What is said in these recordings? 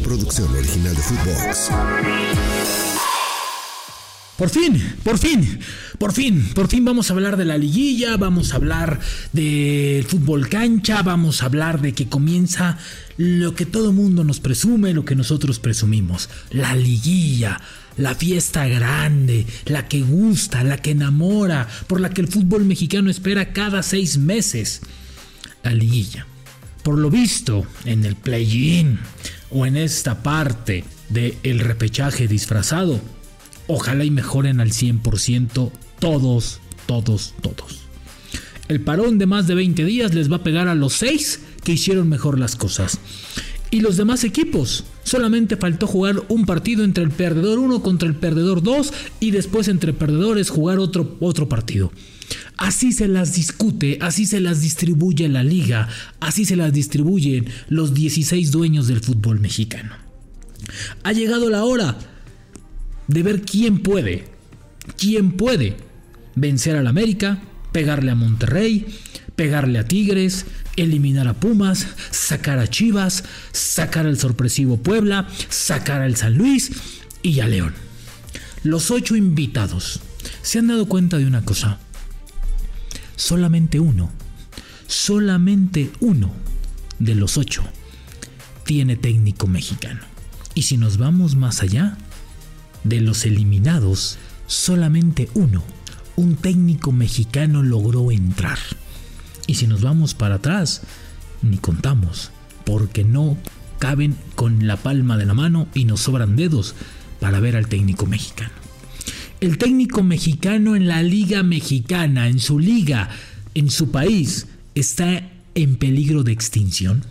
producción original de Footbox. Por fin, por fin, por fin, por fin vamos a hablar de la liguilla, vamos a hablar del fútbol cancha, vamos a hablar de que comienza lo que todo mundo nos presume, lo que nosotros presumimos, la liguilla, la fiesta grande, la que gusta, la que enamora, por la que el fútbol mexicano espera cada seis meses, la liguilla. Por lo visto, en el play-in o en esta parte del repechaje disfrazado, Ojalá y mejoren al 100% todos, todos, todos. El parón de más de 20 días les va a pegar a los 6 que hicieron mejor las cosas. Y los demás equipos, solamente faltó jugar un partido entre el perdedor 1 contra el perdedor 2 y después entre perdedores jugar otro, otro partido. Así se las discute, así se las distribuye la liga, así se las distribuyen los 16 dueños del fútbol mexicano. Ha llegado la hora de ver quién puede, quién puede vencer al América, pegarle a Monterrey, pegarle a Tigres, eliminar a Pumas, sacar a Chivas, sacar al sorpresivo Puebla, sacar al San Luis y a León. Los ocho invitados se han dado cuenta de una cosa. Solamente uno, solamente uno de los ocho tiene técnico mexicano. Y si nos vamos más allá, de los eliminados, solamente uno, un técnico mexicano logró entrar. Y si nos vamos para atrás, ni contamos, porque no caben con la palma de la mano y nos sobran dedos para ver al técnico mexicano. El técnico mexicano en la liga mexicana, en su liga, en su país, está en peligro de extinción.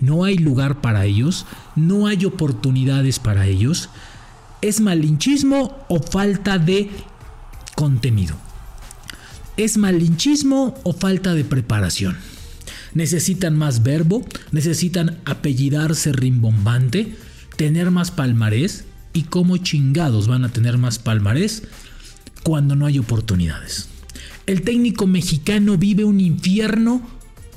No hay lugar para ellos, no hay oportunidades para ellos. ¿Es malinchismo o falta de contenido? ¿Es malinchismo o falta de preparación? ¿Necesitan más verbo? ¿Necesitan apellidarse rimbombante? ¿Tener más palmarés? ¿Y cómo chingados van a tener más palmarés cuando no hay oportunidades? El técnico mexicano vive un infierno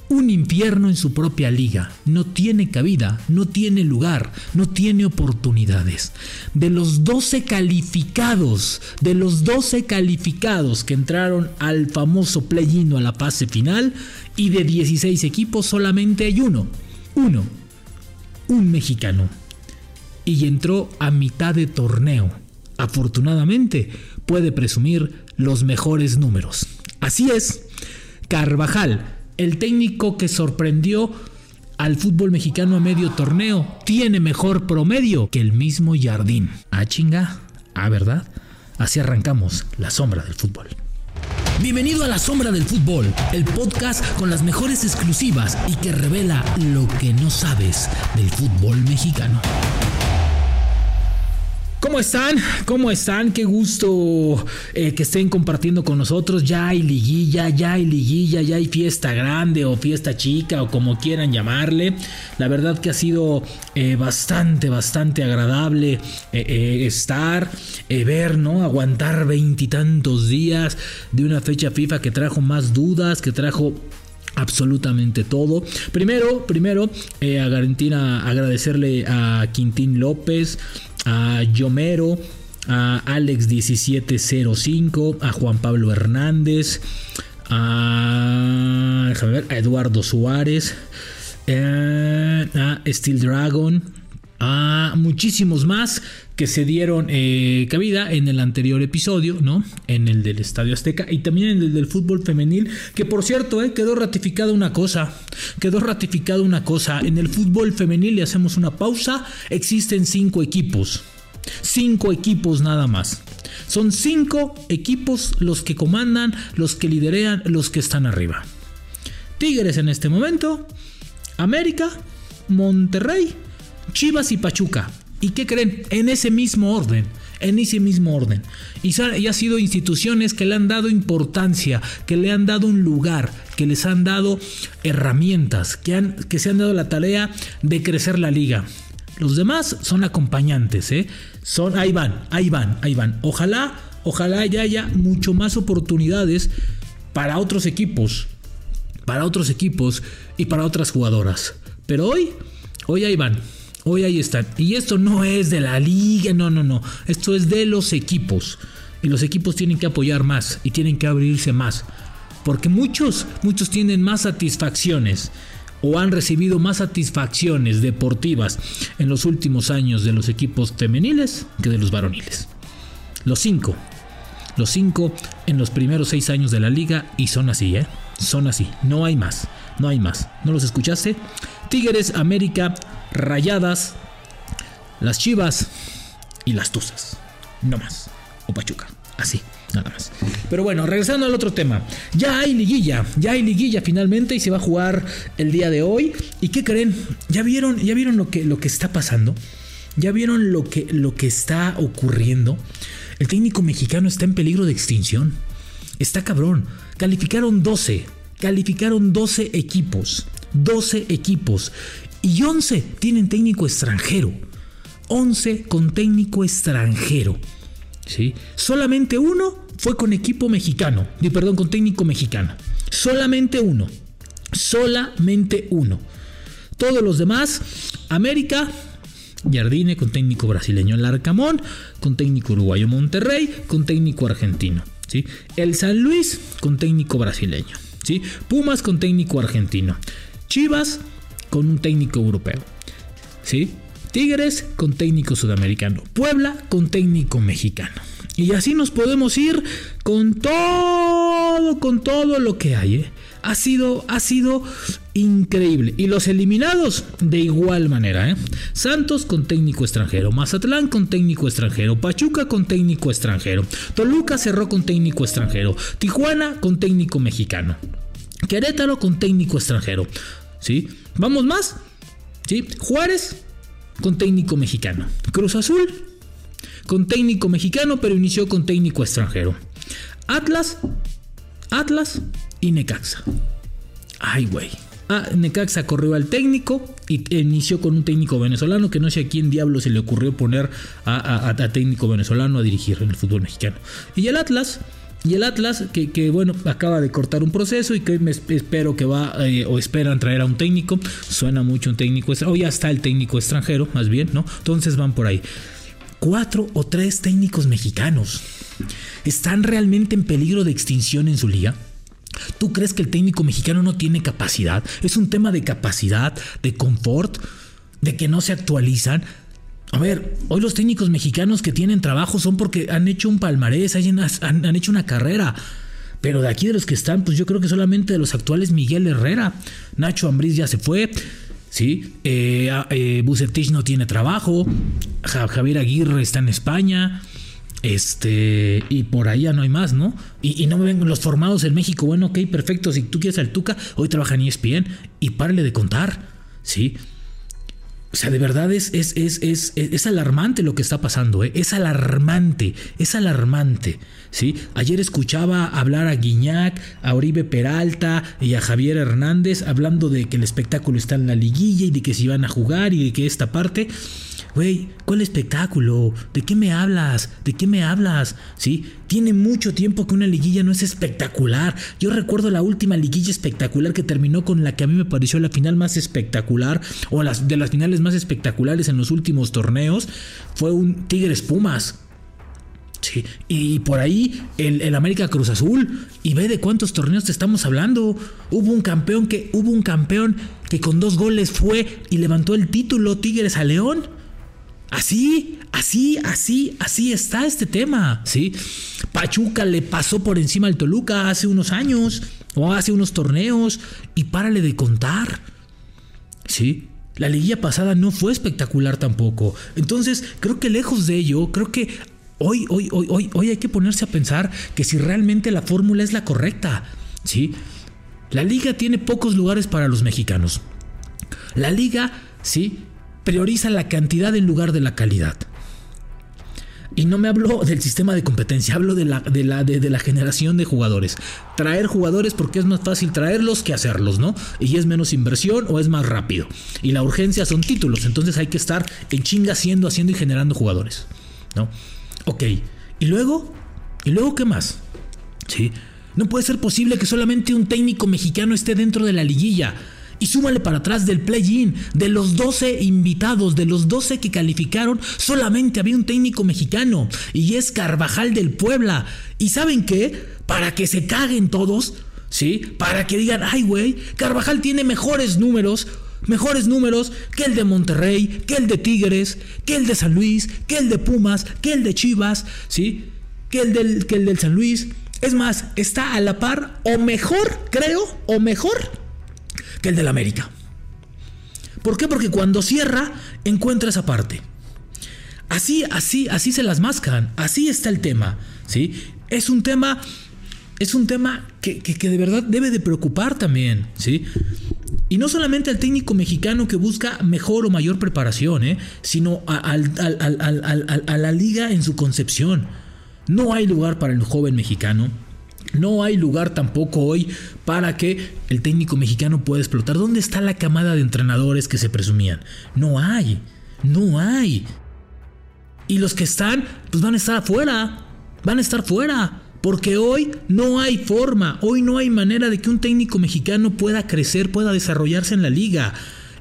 un infierno en su propia liga. No tiene cabida, no tiene lugar, no tiene oportunidades. De los 12 calificados, de los 12 calificados que entraron al famoso play-in a la fase final, y de 16 equipos solamente hay uno. Uno. Un mexicano. Y entró a mitad de torneo. Afortunadamente puede presumir los mejores números. Así es. Carvajal, el técnico que sorprendió al fútbol mexicano a medio torneo tiene mejor promedio que el mismo Jardín. Ah, chinga. Ah, ¿verdad? Así arrancamos la sombra del fútbol. Bienvenido a La Sombra del Fútbol, el podcast con las mejores exclusivas y que revela lo que no sabes del fútbol mexicano. ¿Cómo están? ¿Cómo están? Qué gusto eh, que estén compartiendo con nosotros. Ya hay liguilla, ya hay liguilla, ya hay fiesta grande o fiesta chica o como quieran llamarle. La verdad que ha sido eh, bastante, bastante agradable eh, estar, ver, ¿no? Aguantar veintitantos días de una fecha FIFA que trajo más dudas, que trajo absolutamente todo. Primero, primero, a Garantina agradecerle a Quintín López, a Yomero, a Alex1705, a Juan Pablo Hernández, a, Eduardo Suárez, eh, a Steel Dragon, a muchísimos más que se dieron eh, cabida en el anterior episodio, ¿no? En el del Estadio Azteca y también en el del fútbol femenil, que por cierto, eh, quedó ratificada una cosa, quedó ratificada una cosa, en el fútbol femenil le hacemos una pausa, existen cinco equipos, cinco equipos nada más. Son cinco equipos los que comandan, los que liderean, los que están arriba. Tigres en este momento, América, Monterrey, Chivas y Pachuca. ¿Y qué creen? En ese mismo orden. En ese mismo orden. Y, ha sido instituciones que le han dado importancia, que le han dado un lugar, que les han dado herramientas, que, que se han dado la tarea de crecer la liga. Los demás son acompañantes, ¿eh? Son, ahí van, ahí van, ahí van. Ojalá, ojalá ya haya mucho más oportunidades para otros equipos, para otros equipos y para otras jugadoras. Pero hoy, hoy ahí van. Hoy ahí están. Y esto no es de la liga, no, no, no. Esto es de los equipos. Y los equipos tienen que apoyar más y tienen que abrirse más. Porque muchos, muchos tienen más satisfacciones o han recibido más satisfacciones deportivas en los últimos años de los equipos femeniles que de los varoniles. Los cinco. Los cinco en los primeros seis años de la liga y son así, ¿eh? Son así. No hay más. No hay más. ¿No los escuchaste? Tigres, América, Rayadas, las Chivas y las Tuzas. No más. O Pachuca. Así, nada más. Pero bueno, regresando al otro tema. Ya hay liguilla, ya hay liguilla finalmente y se va a jugar el día de hoy. ¿Y qué creen? ¿Ya vieron, ya vieron lo, que, lo que está pasando? ¿Ya vieron lo que, lo que está ocurriendo? El técnico mexicano está en peligro de extinción. Está cabrón. Calificaron 12. Calificaron 12 equipos. 12 equipos. Y 11 tienen técnico extranjero. 11 con técnico extranjero. ¿Sí? Solamente uno fue con equipo mexicano. Perdón, con técnico mexicano. Solamente uno. Solamente uno. Todos los demás, América, Jardine con técnico brasileño Larcamón, con técnico uruguayo Monterrey, con técnico argentino. ¿sí? El San Luis con técnico brasileño. ¿sí? Pumas con técnico argentino. Chivas con un técnico europeo. ¿sí? Tigres con técnico sudamericano. Puebla con técnico mexicano. Y así nos podemos ir con todo, con todo lo que hay. ¿eh? Ha, sido, ha sido increíble. Y los eliminados de igual manera. ¿eh? Santos con técnico extranjero. Mazatlán con técnico extranjero. Pachuca con técnico extranjero. Toluca cerró con técnico extranjero. Tijuana con técnico mexicano. Querétaro con técnico extranjero. ¿Vamos más? ¿Sí? Juárez con técnico mexicano. Cruz Azul con técnico mexicano, pero inició con técnico extranjero. Atlas, Atlas y Necaxa. Ay, güey. Ah, Necaxa corrió al técnico y inició con un técnico venezolano que no sé a quién diablo se le ocurrió poner a, técnico venezolano a dirigir en el fútbol mexicano. Y el Atlas, y el Atlas, que, bueno, acaba de cortar un proceso y que espero que va eh, o esperan traer a un técnico. Suena mucho un técnico extranjero, o ya está el técnico extranjero, más bien, ¿no? Entonces van por ahí cuatro o tres técnicos mexicanos. ¿Están realmente en peligro de extinción en su liga? ¿Tú crees que el técnico mexicano no tiene capacidad? ¿Es un tema de capacidad, de confort, de que no se actualizan? A ver, hoy los técnicos mexicanos que tienen trabajo son porque han hecho un palmarés, han, han hecho una carrera. Pero de aquí de los que están, pues yo creo que solamente de los actuales Miguel Herrera. Nacho Ambriz ya se fue. ¿sí? Eh, eh, no tiene trabajo, Javier Aguirre está en España, este, y por ya no hay más, ¿no? Y, no me ven los formados en México, bueno, ok, perfecto, si tú quieres al Tuca, hoy trabaja en ESPN y párale de contar, ¿sí? O sea, de verdad es, es, es, es, es alarmante lo que está pasando, ¿eh? es alarmante, es alarmante. ¿sí? Ayer escuchaba hablar a Guiñac, a Oribe Peralta y a Javier Hernández hablando de que el espectáculo está en la liguilla y de que se iban a jugar y de que esta parte. Güey, ¿cuál espectáculo? ¿De qué me hablas? ¿De qué me hablas? ¿Sí? Tiene mucho tiempo que una liguilla no es espectacular. Yo recuerdo la última liguilla espectacular que terminó con la que a mí me pareció la final más espectacular o las de las finales más espectaculares en los últimos torneos. Fue un Tigres Pumas. Sí, y por ahí el, el, América Cruz Azul. Y ve de cuántos torneos te estamos hablando. Hubo un campeón que, hubo un campeón que con dos goles fue y levantó el título Tigres a León. Así, así, así, así está este tema, ¿sí? Pachuca le pasó por encima al Toluca hace unos años o hace unos torneos y párale de contar, ¿sí? La liguilla pasada no fue espectacular tampoco. Entonces, creo que lejos de ello, creo que hoy, hoy, hoy, hoy, hoy hay que ponerse a pensar que si realmente la fórmula es la correcta, ¿sí? La liga tiene pocos lugares para los mexicanos. La liga, ¿sí? Prioriza la cantidad en lugar de la calidad. Y no me hablo del sistema de competencia, hablo de la, de, la, de, la generación de jugadores. Traer jugadores porque es más fácil traerlos que hacerlos, ¿no? Y es menos inversión o es más rápido. Y la urgencia son títulos, entonces hay que estar en chinga haciendo, haciendo y generando jugadores, ¿no? Ok, y luego, ¿y luego qué más? Sí, no puede ser posible que solamente un técnico mexicano esté dentro de la liguilla Y súmale para atrás del play-in, de los 12 invitados, de los 12 que calificaron, solamente había un técnico mexicano y es Carvajal del Puebla. ¿Y saben qué? Para que se caguen todos, ¿sí? Para que digan, ay güey, Carvajal tiene mejores números, mejores números que el de Monterrey, que el de Tigres, que el de San Luis, que el de Pumas, que el de Chivas, ¿sí? Que el del, que el del San Luis. Es más, está a la par o mejor, creo, o mejor que el del América. ¿Por qué? Porque cuando cierra, encuentra esa parte. Así, así, así se las mascan. Así está el tema. ¿sí? Es un tema. Es un tema que, de verdad debe de preocupar también. ¿sí? Y no solamente al técnico mexicano que busca mejor o mayor preparación, ¿eh? sino a la liga en su concepción. No hay lugar para el joven mexicano no hay lugar tampoco hoy para que el técnico mexicano pueda explotar. ¿Dónde está la camada de entrenadores que se presumían? No hay, no hay. Y los que están, pues van a estar afuera, van a estar fuera. Porque hoy no hay forma, hoy no hay manera de que un técnico mexicano pueda crecer, pueda desarrollarse en la liga.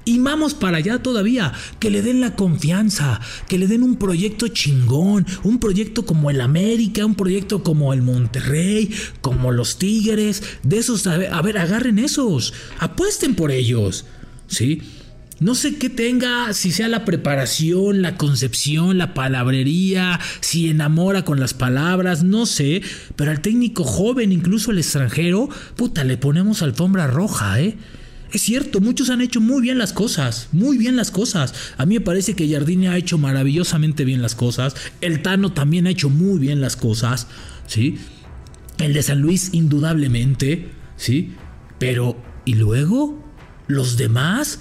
Y vamos para allá todavía, que le den la confianza, que le den un proyecto chingón, un proyecto como el América, un proyecto como el Monterrey, como los Tigres, de esos, a ver, agarren esos, apuesten por ellos, ¿sí? No sé qué tenga, si sea la preparación, la concepción, la palabrería, si enamora con las palabras, no sé, pero al técnico joven, incluso al extranjero, puta, le ponemos alfombra roja, ¿eh? Es cierto, muchos han hecho muy bien las cosas, muy bien las cosas. A mí me parece que Jardine ha hecho maravillosamente bien las cosas. El Tano también ha hecho muy bien las cosas, ¿sí? El de San Luis, indudablemente, ¿sí? Pero, ¿y luego? ¿Los demás?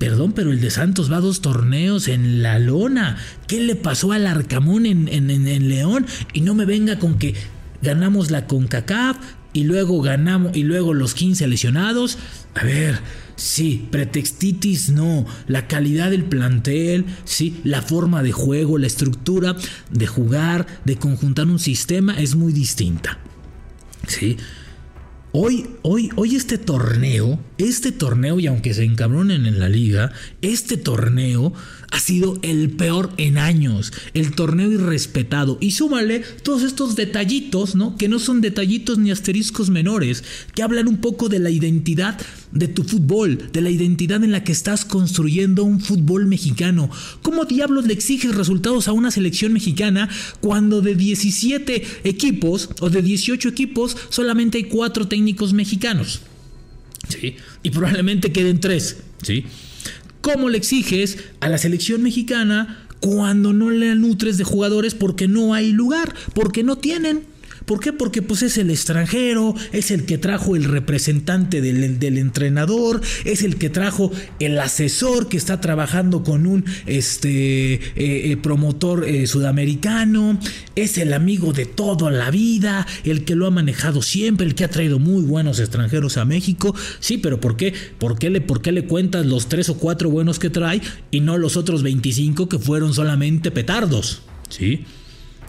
Perdón, pero el de Santos va a dos torneos en la lona. ¿Qué le pasó al Arcamón en, en León? Y no me venga con que ganamos la CONCACAF, y luego ganamos y luego los 15 lesionados. A ver, sí, pretextitis no, la calidad del plantel, sí, la forma de juego, la estructura de jugar, de conjuntar un sistema es muy distinta. Sí. Hoy, hoy, hoy este torneo, este torneo, y aunque se encabronen en la liga, este torneo ha sido el peor en años, el torneo irrespetado. Y súmale todos estos detallitos, ¿no? Que no son detallitos ni asteriscos menores, que hablan un poco de la identidad de tu fútbol, de la identidad en la que estás construyendo un fútbol mexicano. ¿Cómo diablos le exiges resultados a una selección mexicana cuando de 17 equipos o de 18 equipos solamente hay 4 técnicos mexicanos? ¿Sí? Y probablemente queden 3, ¿sí? ¿Cómo le exiges a la selección mexicana cuando no le nutres de jugadores porque no hay lugar, porque no tienen? ¿Por qué? Porque pues es el extranjero, es el que trajo el representante del, del entrenador, es el que trajo el asesor que está trabajando con un este, eh, eh, promotor eh, sudamericano, es el amigo de toda la vida, el que lo ha manejado siempre, el que ha traído muy buenos extranjeros a México. Sí, pero ¿por qué? ¿Por qué le, por qué le cuentas los tres o cuatro buenos que trae y no los otros 25 que fueron solamente petardos? ¿Sí?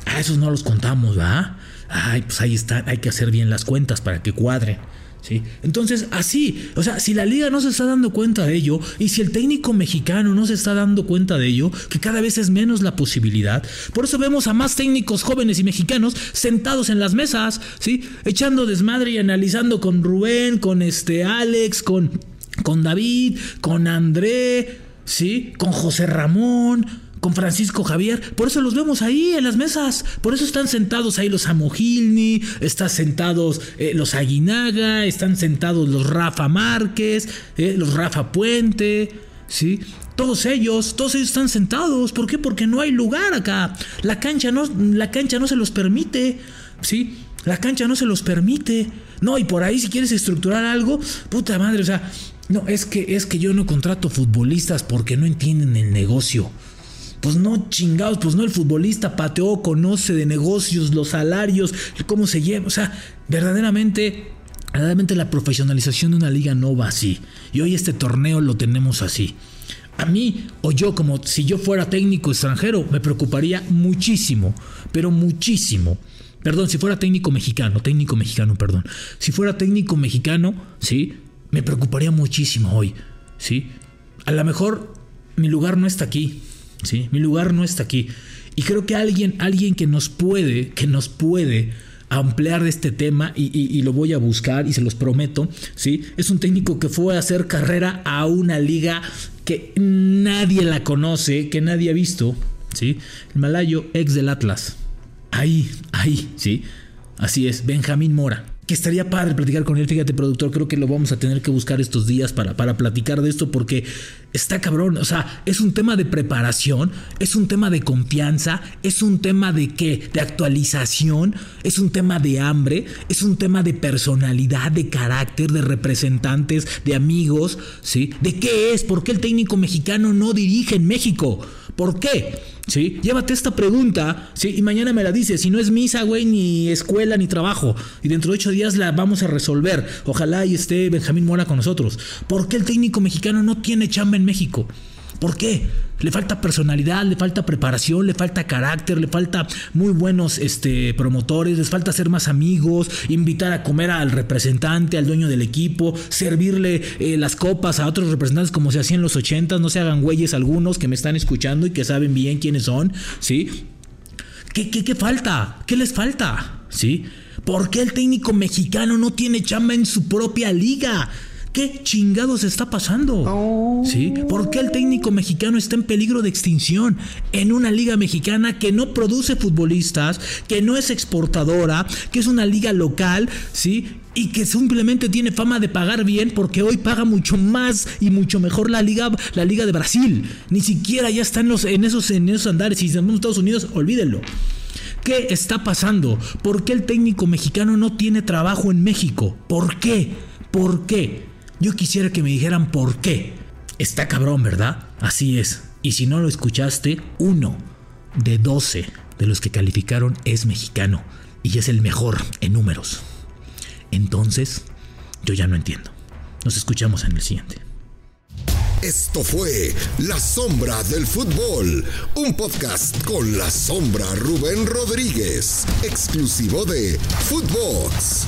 A esos no los contamos, ¿verdad? Ay, pues ahí está, hay que hacer bien las cuentas para que cuadren. ¿Sí? Entonces, así, o sea, si la liga no se está dando cuenta de ello y si el técnico mexicano no se está dando cuenta de ello, que cada vez es menos la posibilidad, por eso vemos a más técnicos jóvenes y mexicanos sentados en las mesas, ¿sí? Echando desmadre y analizando con Rubén, con este Alex, con, con David, con André, ¿sí? Con José Ramón, con Francisco Javier. Por eso los vemos ahí en las mesas. Por eso están sentados ahí los Amojilni, están sentados eh, los Aguinaga, están sentados los Rafa Márquez, eh, los Rafa Puente, ¿sí? Todos ellos, todos ellos están sentados. ¿Por qué? Porque no hay lugar acá. La cancha no, la cancha no se los permite, ¿sí? La cancha no se los permite. No, y por ahí si quieres estructurar algo, puta madre, o sea, no, es que es que yo no contrato futbolistas porque no entienden el negocio. Pues no chingados, pues no el futbolista pateó, conoce de negocios, los salarios, cómo se lleva. O sea, verdaderamente, verdaderamente la profesionalización de una liga no va así. Y hoy este torneo lo tenemos así. A mí, o yo como si yo fuera técnico extranjero, me preocuparía muchísimo, pero muchísimo. Perdón, si fuera técnico mexicano, técnico mexicano, perdón. Si fuera técnico mexicano, sí, me preocuparía muchísimo hoy, ¿sí? A lo mejor mi lugar no está aquí, Mi lugar no está aquí. Y creo que alguien, alguien que nos puede, que nos puede ampliar este tema y, lo voy a buscar y se los prometo, ¿sí? Es un técnico que fue a hacer carrera a una liga que nadie la conoce, que nadie ha visto, ¿sí? El malayo ex del Atlas. Ahí, ahí, ¿sí? Así es, Benjamín Mora que estaría padre platicar con él. Fíjate, productor, creo que lo vamos a tener que buscar estos días para, para platicar de esto porque está cabrón. O sea, es un tema de preparación, es un tema de confianza, es un tema de qué? De actualización, es un tema de hambre, es un tema de personalidad, de carácter, de representantes, de amigos, ¿sí? ¿De qué es? ¿Por qué el técnico mexicano no dirige en México? ¿Por qué? ¿Sí? Llévate esta pregunta, ¿sí? Y mañana me la dices. Si no es misa, güey, ni escuela, ni trabajo. Y dentro de ocho días la vamos a resolver. Ojalá y esté Benjamín Mora con nosotros. ¿Por qué el técnico mexicano no tiene chamba en México? ¿Por qué? Le falta personalidad, le falta preparación, le falta carácter, le falta muy buenos este, promotores, les falta ser más amigos, invitar a comer al representante, al dueño del equipo, servirle eh, las copas a otros representantes como se hacía en los ochentas, no se hagan güeyes algunos que me están escuchando y que saben bien quiénes son, ¿sí? ¿Qué, qué, qué falta? ¿Qué les falta? ¿Sí? ¿Por qué el técnico mexicano no tiene chamba en su propia liga? ¿Qué chingados está pasando? Oh. ¿Sí? ¿Por qué el técnico mexicano está en peligro de extinción en una liga mexicana que no produce futbolistas, que no es exportadora, que es una liga local, ¿sí? y que simplemente tiene fama de pagar bien porque hoy paga mucho más y mucho mejor la liga la liga de Brasil ni siquiera ya está en, los, en esos en esos andares y si en Estados Unidos olvídenlo ¿Qué está pasando? ¿Por qué el técnico mexicano no tiene trabajo en México? ¿Por qué? ¿Por qué? Yo quisiera que me dijeran por qué. Está cabrón, ¿verdad? Así es. Y si no lo escuchaste, uno de 12 de los que calificaron es mexicano y es el mejor en números. Entonces, yo ya no entiendo. Nos escuchamos en el siguiente. Esto fue La Sombra del Fútbol, un podcast con la sombra Rubén Rodríguez, exclusivo de Footbox